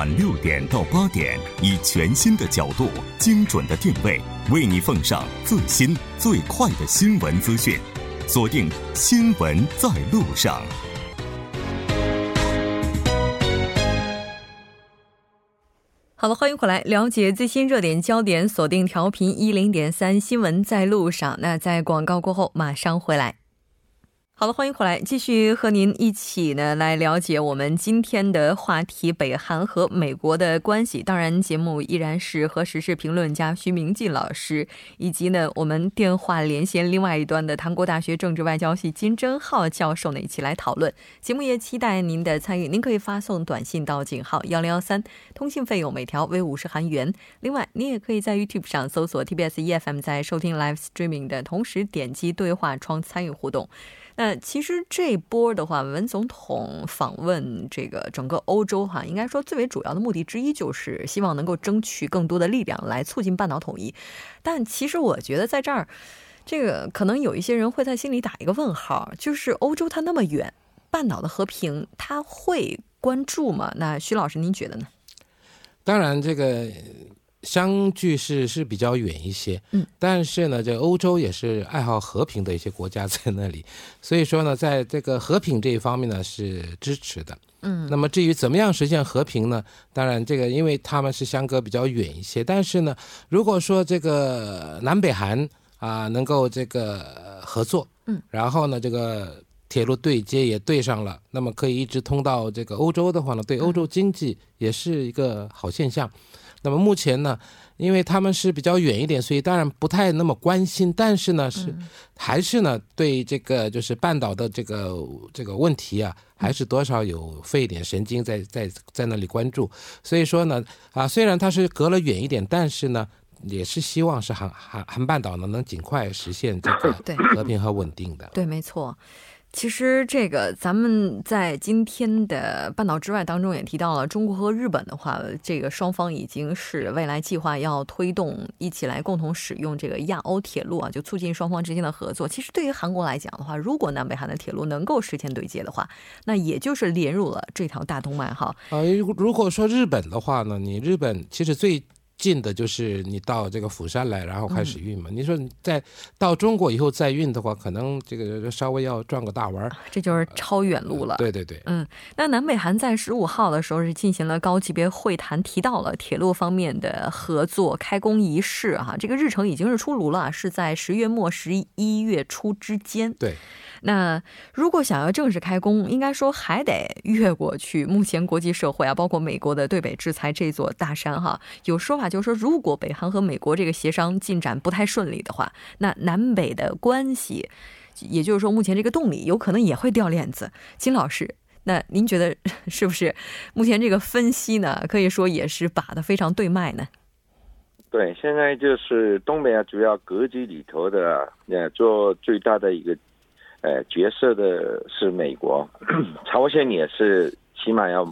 晚六点到八点，以全新的角度、精准的定位，为你奉上最新最快的新闻资讯。锁定《新闻在路上》。好了，欢迎回来，了解最新热点焦点。锁定调频一零点三，《新闻在路上》。那在广告过后，马上回来。好了，欢迎回来，继续和您一起呢来了解我们今天的话题——北韩和美国的关系。当然，节目依然是和时事评论家徐明季老师，以及呢我们电话连线另外一端的韩国大学政治外交系金正浩教授呢一起来讨论。节目也期待您的参与，您可以发送短信到井号幺零幺三，通信费用每条为五十韩元。另外，您也可以在 YouTube 上搜索 TBS EFM，在收听 Live Streaming 的同时点击对话窗参与互动。那其实这波的话，文总统访问这个整个欧洲哈，应该说最为主要的目的之一就是希望能够争取更多的力量来促进半岛统一。但其实我觉得在这儿，这个可能有一些人会在心里打一个问号，就是欧洲它那么远，半岛的和平他会关注吗？那徐老师您觉得呢？当然这个。相距是是比较远一些，嗯，但是呢，这欧洲也是爱好和平的一些国家在那里，所以说呢，在这个和平这一方面呢是支持的，嗯。那么至于怎么样实现和平呢？当然，这个因为他们是相隔比较远一些，但是呢，如果说这个南北韩啊能够这个合作，嗯，然后呢，这个铁路对接也对上了，那么可以一直通到这个欧洲的话呢，对欧洲经济也是一个好现象。那么目前呢，因为他们是比较远一点，所以当然不太那么关心。但是呢，是还是呢，对这个就是半岛的这个这个问题啊，还是多少有费一点神经在在在那里关注。所以说呢，啊，虽然它是隔了远一点，但是呢，也是希望是韩韩韩半岛呢能尽快实现这个和平和稳定的。对，没错。其实这个咱们在今天的半岛之外当中也提到了，中国和日本的话，这个双方已经是未来计划要推动一起来共同使用这个亚欧铁路啊，就促进双方之间的合作。其实对于韩国来讲的话，如果南北韩的铁路能够实现对接的话，那也就是连入了这条大动脉哈。啊，如果说日本的话呢，你日本其实最。近的就是你到这个釜山来，然后开始运嘛。你说你在到中国以后再运的话，可能这个稍微要转个大弯儿，这就是超远路了。对对对，嗯，那南北韩在十五号的时候是进行了高级别会谈，提到了铁路方面的合作开工仪式哈，这个日程已经是出炉了，是在十月末十一月初之间。对。那如果想要正式开工，应该说还得越过去目前国际社会啊，包括美国的对北制裁这座大山哈。有说法就是说，如果北韩和美国这个协商进展不太顺利的话，那南北的关系，也就是说目前这个动力有可能也会掉链子。金老师，那您觉得 是不是目前这个分析呢？可以说也是把的非常对脉呢？对，现在就是东北亚主要格局里头的，呃，做最大的一个。呃，角色的是美国，朝鲜也是起码要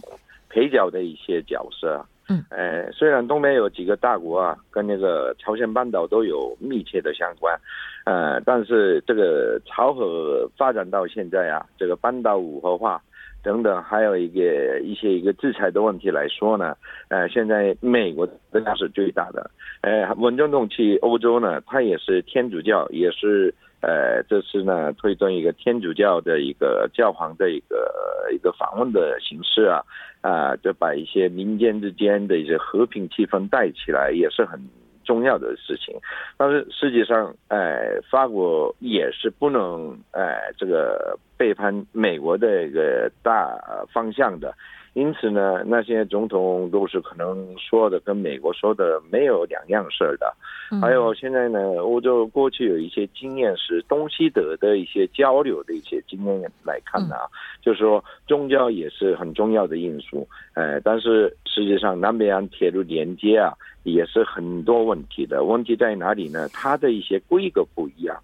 陪角的一些角色。嗯，呃，虽然东边有几个大国啊，跟那个朝鲜半岛都有密切的相关，呃，但是这个朝核发展到现在啊，这个半岛五核化等等，还有一个一些一个制裁的问题来说呢，呃，现在美国仍然是最大的。呃，文中东去欧洲呢，他也是天主教，也是。呃，这次呢，推动一个天主教的一个教皇的一个一个访问的形式啊，啊，就把一些民间之间的一些和平气氛带起来，也是很重要的事情。但是实际上，哎，法国也是不能哎这个背叛美国的一个大方向的。因此呢，那些总统都是可能说的跟美国说的没有两样事儿的。还有现在呢，欧洲过去有一些经验是东西德的一些交流的一些经验来看呢，就是说宗教也是很重要的因素。呃，但是实际上南北洋铁路连接啊，也是很多问题的。问题在哪里呢？它的一些规格不一样。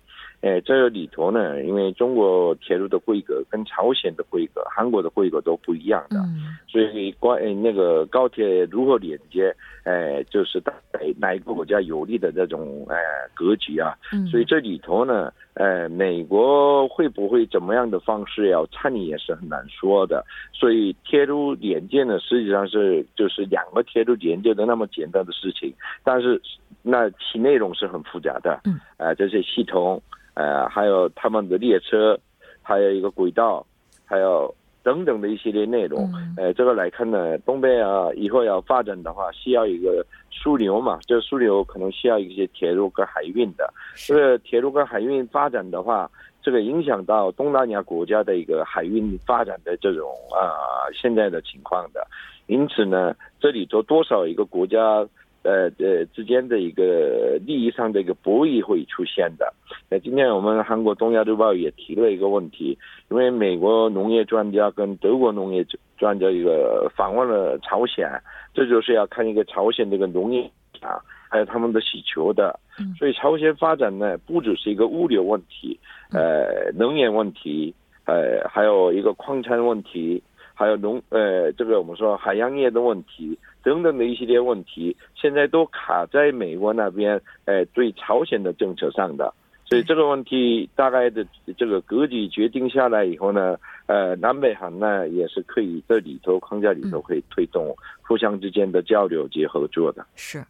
哎，这里头呢，因为中国铁路的规格跟朝鲜的规格、韩国的规格都不一样的，所以关那个高铁如何连接，哎，就是在哪一个国家有利的这种哎格局啊。所以这里头呢，呃，美国会不会怎么样的方式要参与也是很难说的。所以铁路连接呢，实际上是就是两个铁路连接的那么简单的事情，但是那其内容是很复杂的。嗯，呃，这些系统。呃，还有他们的列车，还有一个轨道，还有等等的一系列内容。呃，这个来看呢，东北啊，以后要发展的话，需要一个枢纽嘛，这个枢纽可能需要一些铁路跟海运的。这个铁路跟海运发展的话，这个影响到东南亚国家的一个海运发展的这种啊现在的情况的。因此呢，这里头多少一个国家。呃呃之间的一个利益上的一个博弈会出现的。那今天我们韩国《东亚日报》也提了一个问题，因为美国农业专家跟德国农业专家一个访问了朝鲜，这就是要看一个朝鲜这个农业啊，还有他们的需求的。所以朝鲜发展呢，不只是一个物流问题，呃，能源问题，呃，还有一个矿产问题，还有农呃，这个我们说海洋业的问题。等等的一系列问题，现在都卡在美国那边，呃，对朝鲜的政策上的，所以这个问题大概的这个格局决定下来以后呢，呃，南北韩呢也是可以在里头框架里头可以推动互相之间的交流及合作的。是。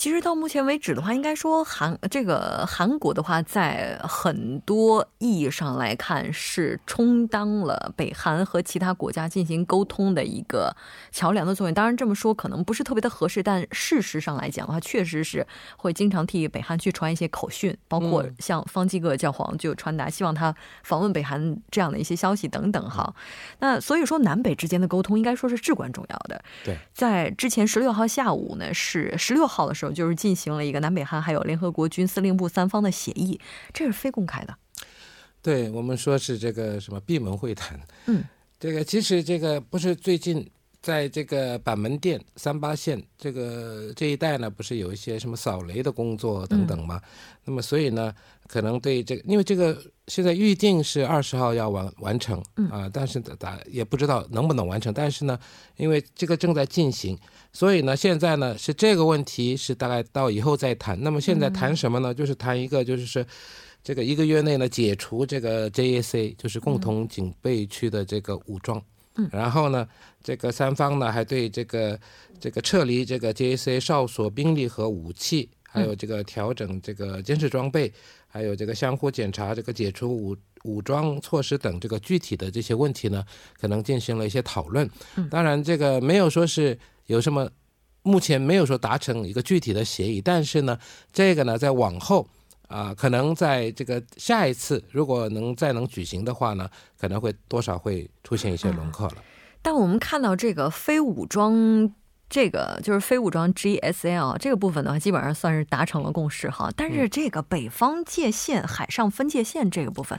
其实到目前为止的话，应该说韩这个韩国的话，在很多意义上来看，是充当了北韩和其他国家进行沟通的一个桥梁的作用。当然这么说可能不是特别的合适，但事实上来讲的话，确实是会经常替北韩去传一些口讯，包括像方基格教皇就传达希望他访问北韩这样的一些消息等等哈。那所以说南北之间的沟通应该说是至关重要的。对，在之前十六号下午呢，是十六号的时候。就是进行了一个南北韩还有联合国军司令部三方的协议，这是非公开的。对我们说是这个什么闭门会谈。嗯，这个其实这个不是最近。在这个板门店三八线这个这一带呢，不是有一些什么扫雷的工作等等吗？那么所以呢，可能对这个，因为这个现在预定是二十号要完完成啊，但是打也不知道能不能完成。但是呢，因为这个正在进行，所以呢，现在呢是这个问题是大概到以后再谈。那么现在谈什么呢？就是谈一个，就是是这个一个月内呢解除这个 JAC，就是共同警备区的这个武装。嗯然后呢，这个三方呢还对这个这个撤离这个 JAC 哨所兵力和武器，还有这个调整这个监视装备，还有这个相互检查这个解除武武装措施等这个具体的这些问题呢，可能进行了一些讨论。当然，这个没有说是有什么，目前没有说达成一个具体的协议，但是呢，这个呢在往后。啊，可能在这个下一次，如果能再能举行的话呢，可能会多少会出现一些轮廓了。但我们看到这个非武装，这个就是非武装 GSL 这个部分的话，基本上算是达成了共识哈。但是这个北方界限、海上分界线这个部分，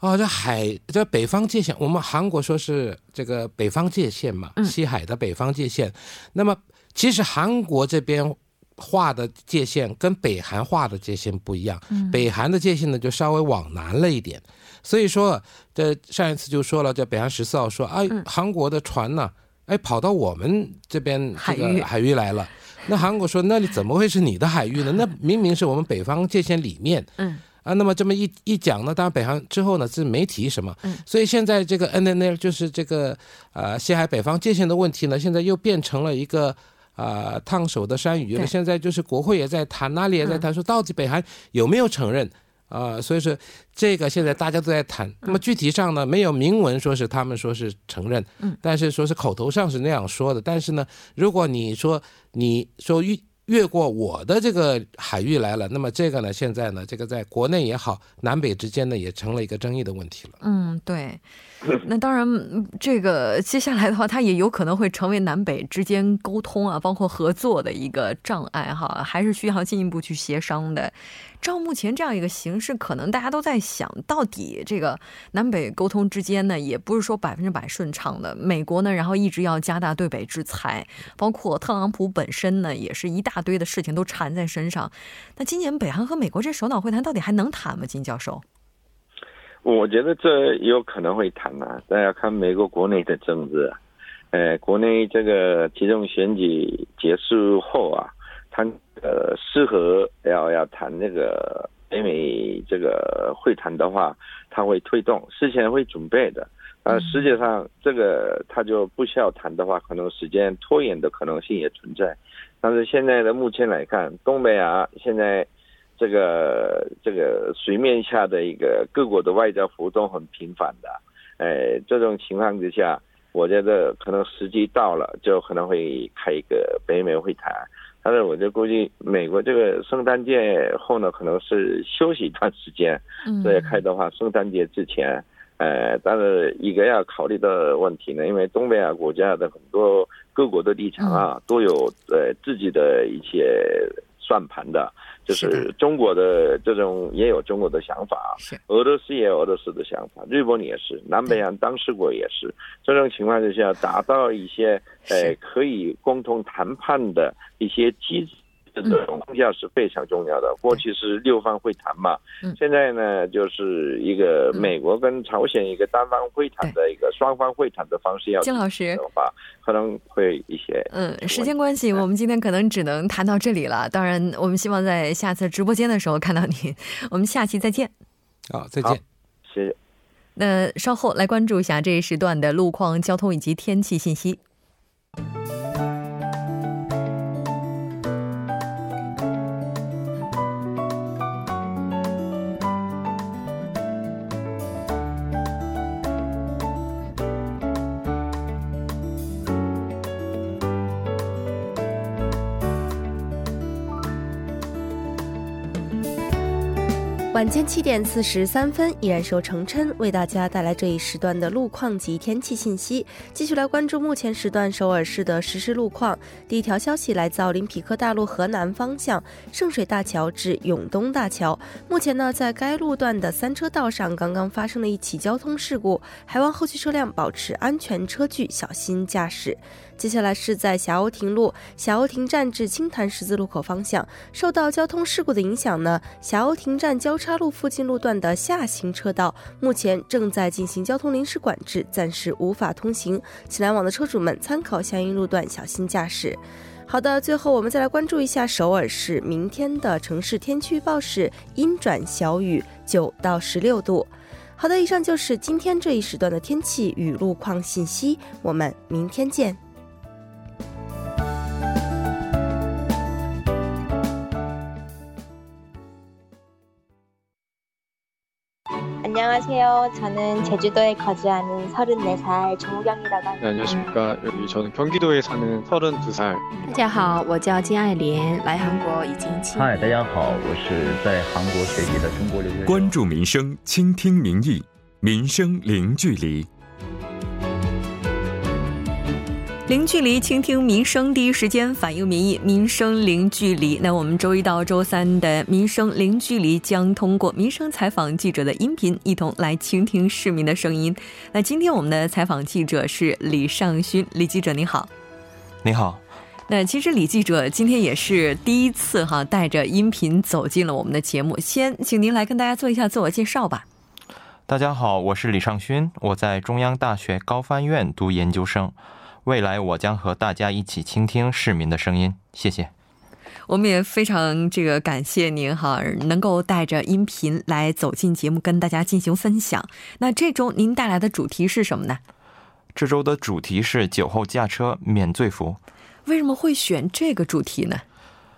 啊，这海这北方界限，我们韩国说是这个北方界限嘛，西海的北方界限。那么其实韩国这边。画的界限跟北韩画的界限不一样，北韩的界限呢就稍微往南了一点，所以说这上一次就说了，这北韩十四号说哎，韩国的船呢，哎跑到我们这边这个海域来了，那韩国说那里怎么会是你的海域呢？那明明是我们北方界限里面，嗯啊，那么这么一一讲呢，当然北韩之后呢是没提什么，嗯所以现在这个 N N L 就是这个呃西海北方界限的问题呢，现在又变成了一个。啊，烫手的山芋了。现在就是国会也在谈，那里也在谈，说到底北韩有没有承认啊？所以说这个现在大家都在谈。那么具体上呢，没有明文说是他们说是承认，嗯，但是说是口头上是那样说的。但是呢，如果你说你说越越过我的这个海域来了，那么这个呢，现在呢，这个在国内也好，南北之间呢，也成了一个争议的问题了。嗯，对。那当然，这个接下来的话，它也有可能会成为南北之间沟通啊，包括合作的一个障碍哈，还是需要进一步去协商的。照目前这样一个形势，可能大家都在想到底这个南北沟通之间呢，也不是说百分之百顺畅的。美国呢，然后一直要加大对北制裁，包括特朗普本身呢，也是一大大堆的事情都缠在身上。那今年北韩和美国这首脑会谈到底还能谈吗？金教授？我觉得这有可能会谈啊，但要看美国国内的政治。呃，国内这个集中选举结束后啊，他呃适合要要谈那个北美这个会谈的话，他会推动，事前会准备的。呃，实际上这个他就不需要谈的话，可能时间拖延的可能性也存在。但是现在的目前来看，东北亚现在。这个这个水面下的一个各国的外交活动很频繁的，哎，这种情况之下，我觉得可能时机到了，就可能会开一个北美会谈。但是我就估计美国这个圣诞节后呢，可能是休息一段时间，所以开的话，圣诞节之前，呃，但是一个要考虑的问题呢，因为东北亚国家的很多各国的立场啊，都有呃自己的一些算盘的。就是中国的这种也有中国的想法，是俄罗斯也有俄罗斯的想法，日本也是，南北洋当事国也是。这种情况之下，达到一些呃可以共同谈判的一些机制。这种框架是非常重要的。过去是六方会谈嘛，现在呢就是一个美国跟朝鲜一个单方会谈的一个双方会谈的方式。要金老师的话，可能会一些嗯，时间关系，我们今天可能只能谈到这里了。当然，我们希望在下次直播间的时候看到您。我们下期再见。好，再见。谢谢。那稍后来关注一下这一时段的路况、交通以及天气信息。晚间七点四十三分，依然是由程琛为大家带来这一时段的路况及天气信息。继续来关注目前时段首尔市的实时路况。第一条消息来自奥林匹克大路河南方向圣水大桥至永东大桥。目前呢，在该路段的三车道上刚刚发生了一起交通事故，还望后续车辆保持安全车距，小心驾驶。接下来是在霞欧亭路霞欧亭站至青潭十字路口方向，受到交通事故的影响呢，霞欧亭站交叉路附近路段的下行车道目前正在进行交通临时管制，暂时无法通行，请来往的车主们参考相应路段，小心驾驶。好的，最后我们再来关注一下首尔市明天的城市天气预报是阴转小雨，九到十六度。好的，以上就是今天这一时段的天气与路况信息，我们明天见。안녕하세요. 저는 제주도에 거주하는 34살 정우경이라고 합니다. 네, 안녕하십니까. 여기 저는 경기도에 사는 32살. 大家好，我叫金爱莲，来韩国已经七。嗨，大家好，我是在韩国学习的中国留学生。 关注民生，倾听民意，民生零距离。 零距离倾听民生，第一时间反映民意，民生零距离。那我们周一到周三的民生零距离将通过民生采访记者的音频，一同来倾听市民的声音。那今天我们的采访记者是李尚勋，李记者您好。你好。那其实李记者今天也是第一次哈，带着音频走进了我们的节目。先请您来跟大家做一下自我介绍吧。大家好，我是李尚勋，我在中央大学高翻院读研究生。未来我将和大家一起倾听市民的声音，谢谢。我们也非常这个感谢您哈，能够带着音频来走进节目，跟大家进行分享。那这周您带来的主题是什么呢？这周的主题是酒后驾车免罪服。为什么会选这个主题呢？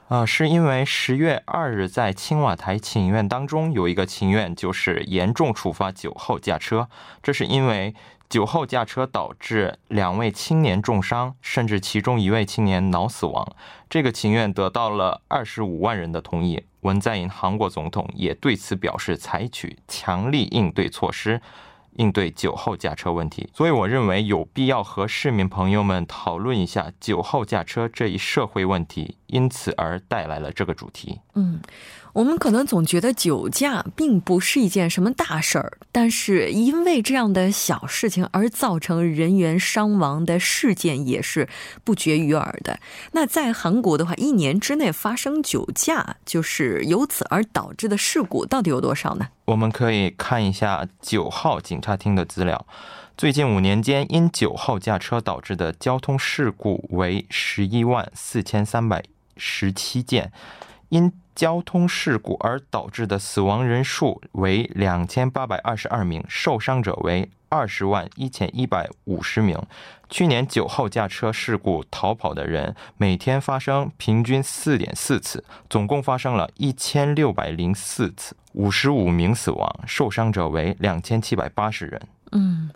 啊，是因为十月二日在青瓦台请愿当中有一个请愿，就是严重处罚酒后驾车。这是因为。酒后驾车导致两位青年重伤，甚至其中一位青年脑死亡。这个情愿得到了二十五万人的同意。文在寅韩国总统也对此表示采取强力应对措施，应对酒后驾车问题。所以，我认为有必要和市民朋友们讨论一下酒后驾车这一社会问题，因此而带来了这个主题。嗯。我们可能总觉得酒驾并不是一件什么大事儿，但是因为这样的小事情而造成人员伤亡的事件也是不绝于耳的。那在韩国的话，一年之内发生酒驾，就是由此而导致的事故到底有多少呢？我们可以看一下九号警察厅的资料，最近五年间，因酒后驾车导致的交通事故为十一万四千三百十七件，因交通事故而导致的死亡人数为两千八百二十二名，受伤者为二十万一千一百五十名。去年酒后驾车事故逃跑的人每天发生平均四点四次，总共发生了一千六百零四次，五十五名死亡，受伤者为两千七百八十人。嗯。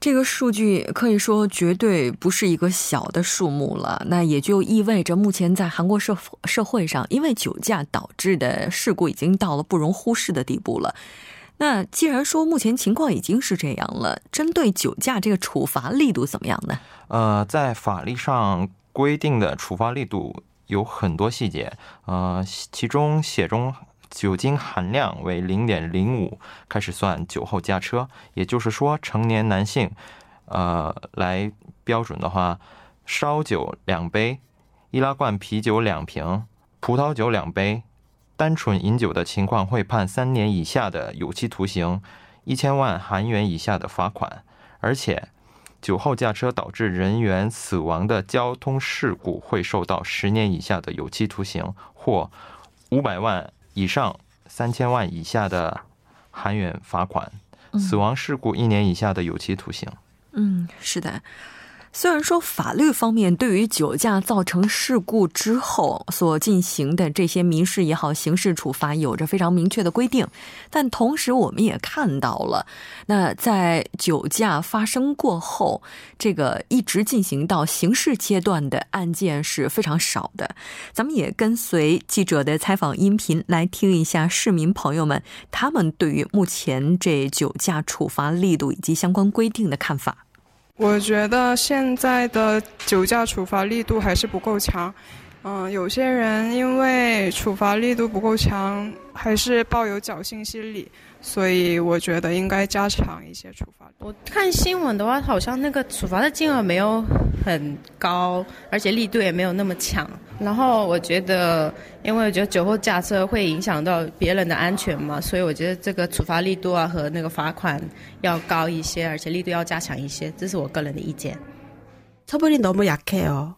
这个数据可以说绝对不是一个小的数目了，那也就意味着目前在韩国社社会上，因为酒驾导致的事故已经到了不容忽视的地步了。那既然说目前情况已经是这样了，针对酒驾这个处罚力度怎么样呢？呃，在法律上规定的处罚力度有很多细节，呃，其中写中。酒精含量为零点零五，开始算酒后驾车。也就是说，成年男性，呃，来标准的话，烧酒两杯，易拉罐啤酒两瓶，葡萄酒两杯，单纯饮酒的情况会判三年以下的有期徒刑，一千万韩元以下的罚款。而且，酒后驾车导致人员死亡的交通事故会受到十年以下的有期徒刑或五百万。以上三千万以下的韩元罚款，死亡事故一年以下的有期徒刑。嗯，是的。虽然说法律方面对于酒驾造成事故之后所进行的这些民事也好、刑事处罚有着非常明确的规定，但同时我们也看到了，那在酒驾发生过后，这个一直进行到刑事阶段的案件是非常少的。咱们也跟随记者的采访音频来听一下市民朋友们他们对于目前这酒驾处罚力度以及相关规定的看法。我觉得现在的酒驾处罚力度还是不够强，嗯，有些人因为处罚力度不够强，还是抱有侥幸心理。所以我觉得应该加强一些处罚。我看新闻的话，好像那个处罚的金额没有很高，而且力度也没有那么强。然后我觉得，因为我觉得酒后驾车会影响到别人的安全嘛，所以我觉得这个处罚力度啊和那个罚款要高一些，而且力度要加强一些。这是我个人的意见。처벌이너무약해요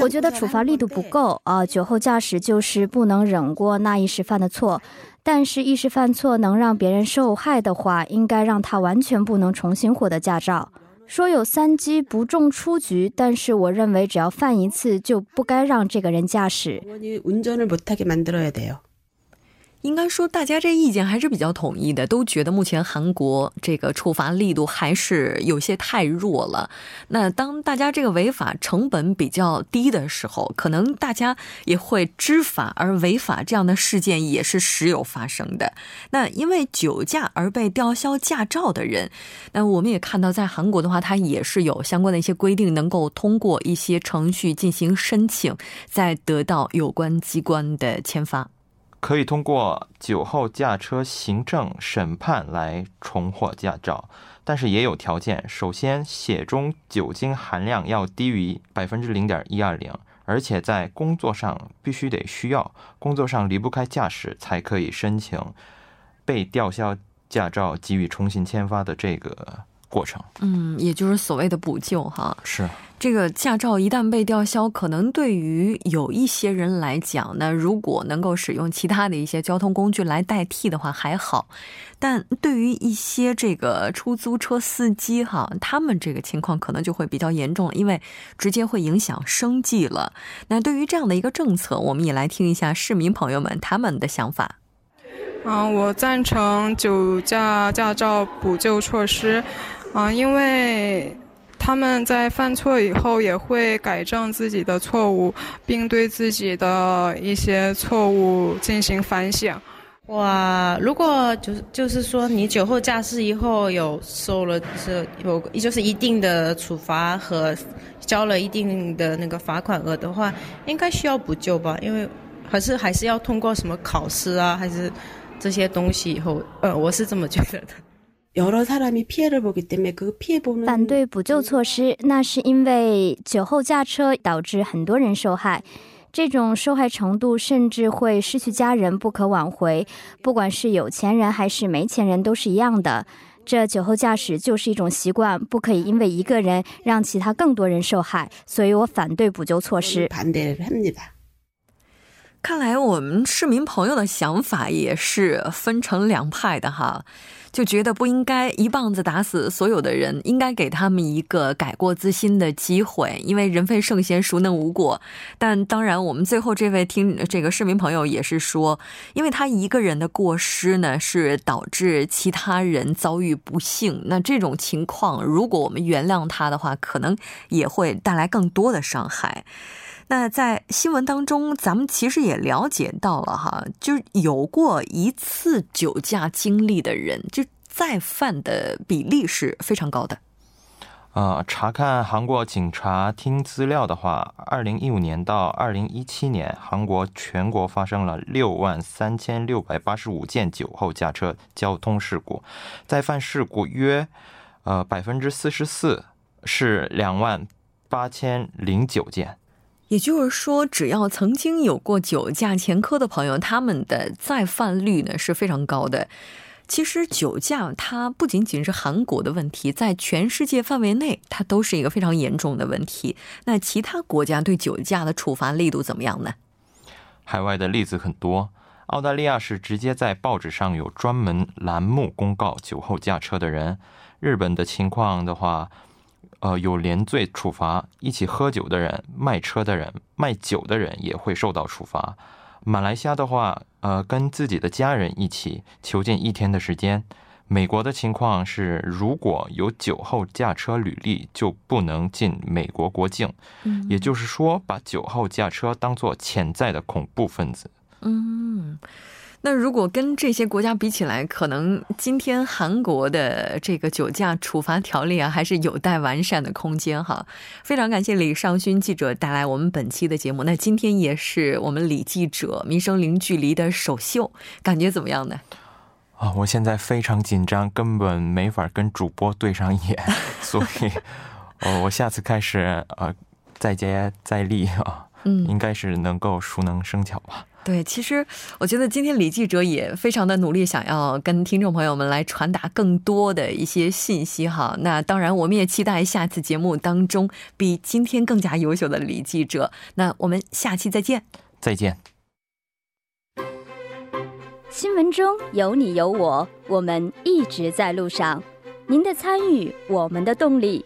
我觉得处罚力度不够啊！酒后驾驶就是不能忍过那一时犯的错， 但是一时犯错能让别人受害的话，应该让他完全不能重新获得驾照。说有三击不中出局，但是我认为只要犯一次就不该让这个人驾驶。应该说，大家这意见还是比较统一的，都觉得目前韩国这个处罚力度还是有些太弱了。那当大家这个违法成本比较低的时候，可能大家也会知法而违法，这样的事件也是时有发生的。那因为酒驾而被吊销驾照的人，那我们也看到，在韩国的话，它也是有相关的一些规定，能够通过一些程序进行申请，再得到有关机关的签发。可以通过酒后驾车行政审判来重获驾照，但是也有条件。首先，血中酒精含量要低于百分之零点一二零，而且在工作上必须得需要，工作上离不开驾驶才可以申请被吊销驾照给予重新签发的这个过程。嗯，也就是所谓的补救哈。是。这个驾照一旦被吊销，可能对于有一些人来讲，那如果能够使用其他的一些交通工具来代替的话还好，但对于一些这个出租车司机哈，他们这个情况可能就会比较严重了，因为直接会影响生计了。那对于这样的一个政策，我们也来听一下市民朋友们他们的想法。嗯，我赞成酒驾驾照补救措施，啊，因为。他们在犯错以后也会改正自己的错误，并对自己的一些错误进行反省。哇，如果就是就是说你酒后驾驶以后有受了是有就是一定的处罚和交了一定的那个罚款额的话，应该需要补救吧？因为还是还是要通过什么考试啊，还是这些东西以后，呃，我是这么觉得的。反对补救措施，那是因为酒后驾车导致很多人受害，这种受害程度甚至会失去家人，不可挽回。不管是有钱人还是没钱人都是一样的。这酒后驾驶就是一种习惯，不可以因为一个人让其他更多人受害，所以我反对补救措施。看来我们市民朋友的想法也是分成两派的哈。就觉得不应该一棒子打死所有的人，应该给他们一个改过自新的机会，因为人非圣贤，孰能无过？但当然，我们最后这位听这个市民朋友也是说，因为他一个人的过失呢，是导致其他人遭遇不幸。那这种情况，如果我们原谅他的话，可能也会带来更多的伤害。那在新闻当中，咱们其实也了解到了哈，就是有过一次酒驾经历的人，就再犯的比例是非常高的。呃，查看韩国警察厅资料的话，二零一五年到二零一七年，韩国全国发生了六万三千六百八十五件酒后驾车交通事故，再犯事故约呃百分之四十四，是两万八千零九件。也就是说，只要曾经有过酒驾前科的朋友，他们的再犯率呢是非常高的。其实酒驾它不仅仅是韩国的问题，在全世界范围内，它都是一个非常严重的问题。那其他国家对酒驾的处罚力度怎么样呢？海外的例子很多，澳大利亚是直接在报纸上有专门栏目公告酒后驾车的人。日本的情况的话。呃，有连罪处罚，一起喝酒的人、卖车的人、卖酒的人也会受到处罚。马来西亚的话，呃，跟自己的家人一起囚禁一天的时间。美国的情况是，如果有酒后驾车履历，就不能进美国国境。嗯，也就是说，把酒后驾车当做潜在的恐怖分子。嗯。那如果跟这些国家比起来，可能今天韩国的这个酒驾处罚条例啊，还是有待完善的空间哈。非常感谢李尚勋记者带来我们本期的节目。那今天也是我们李记者《民生零距离》的首秀，感觉怎么样呢？啊，我现在非常紧张，根本没法跟主播对上眼，所以，哦，我下次开始呃，再接再厉啊，嗯，应该是能够熟能生巧吧。对，其实我觉得今天李记者也非常的努力，想要跟听众朋友们来传达更多的一些信息哈。那当然，我们也期待下次节目当中比今天更加优秀的李记者。那我们下期再见，再见。新闻中有你有我，我们一直在路上。您的参与，我们的动力。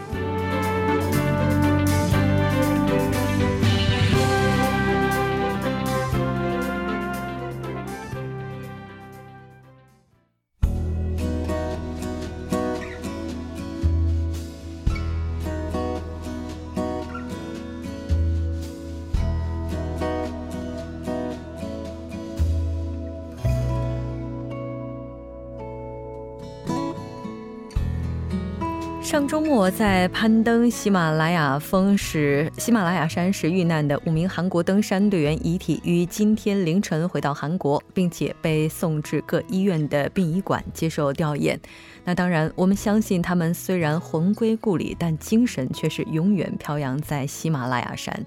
上周末，在攀登喜马拉雅峰时，喜马拉雅山时遇难的五名韩国登山队员遗体于今天凌晨回到韩国，并且被送至各医院的殡仪馆接受吊唁。那当然，我们相信他们虽然魂归故里，但精神却是永远飘扬在喜马拉雅山。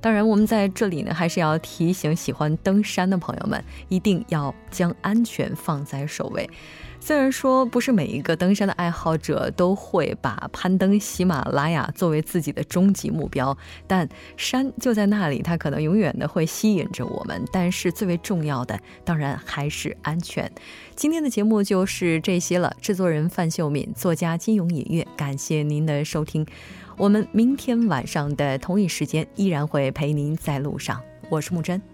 当然，我们在这里呢，还是要提醒喜欢登山的朋友们，一定要将安全放在首位。虽然说不是每一个登山的爱好者都会把攀登喜马拉雅作为自己的终极目标，但山就在那里，它可能永远的会吸引着我们。但是最为重要的，当然还是安全。今天的节目就是这些了。制作人范秀敏，作家金勇隐月，感谢您的收听。我们明天晚上的同一时间依然会陪您在路上。我是木真。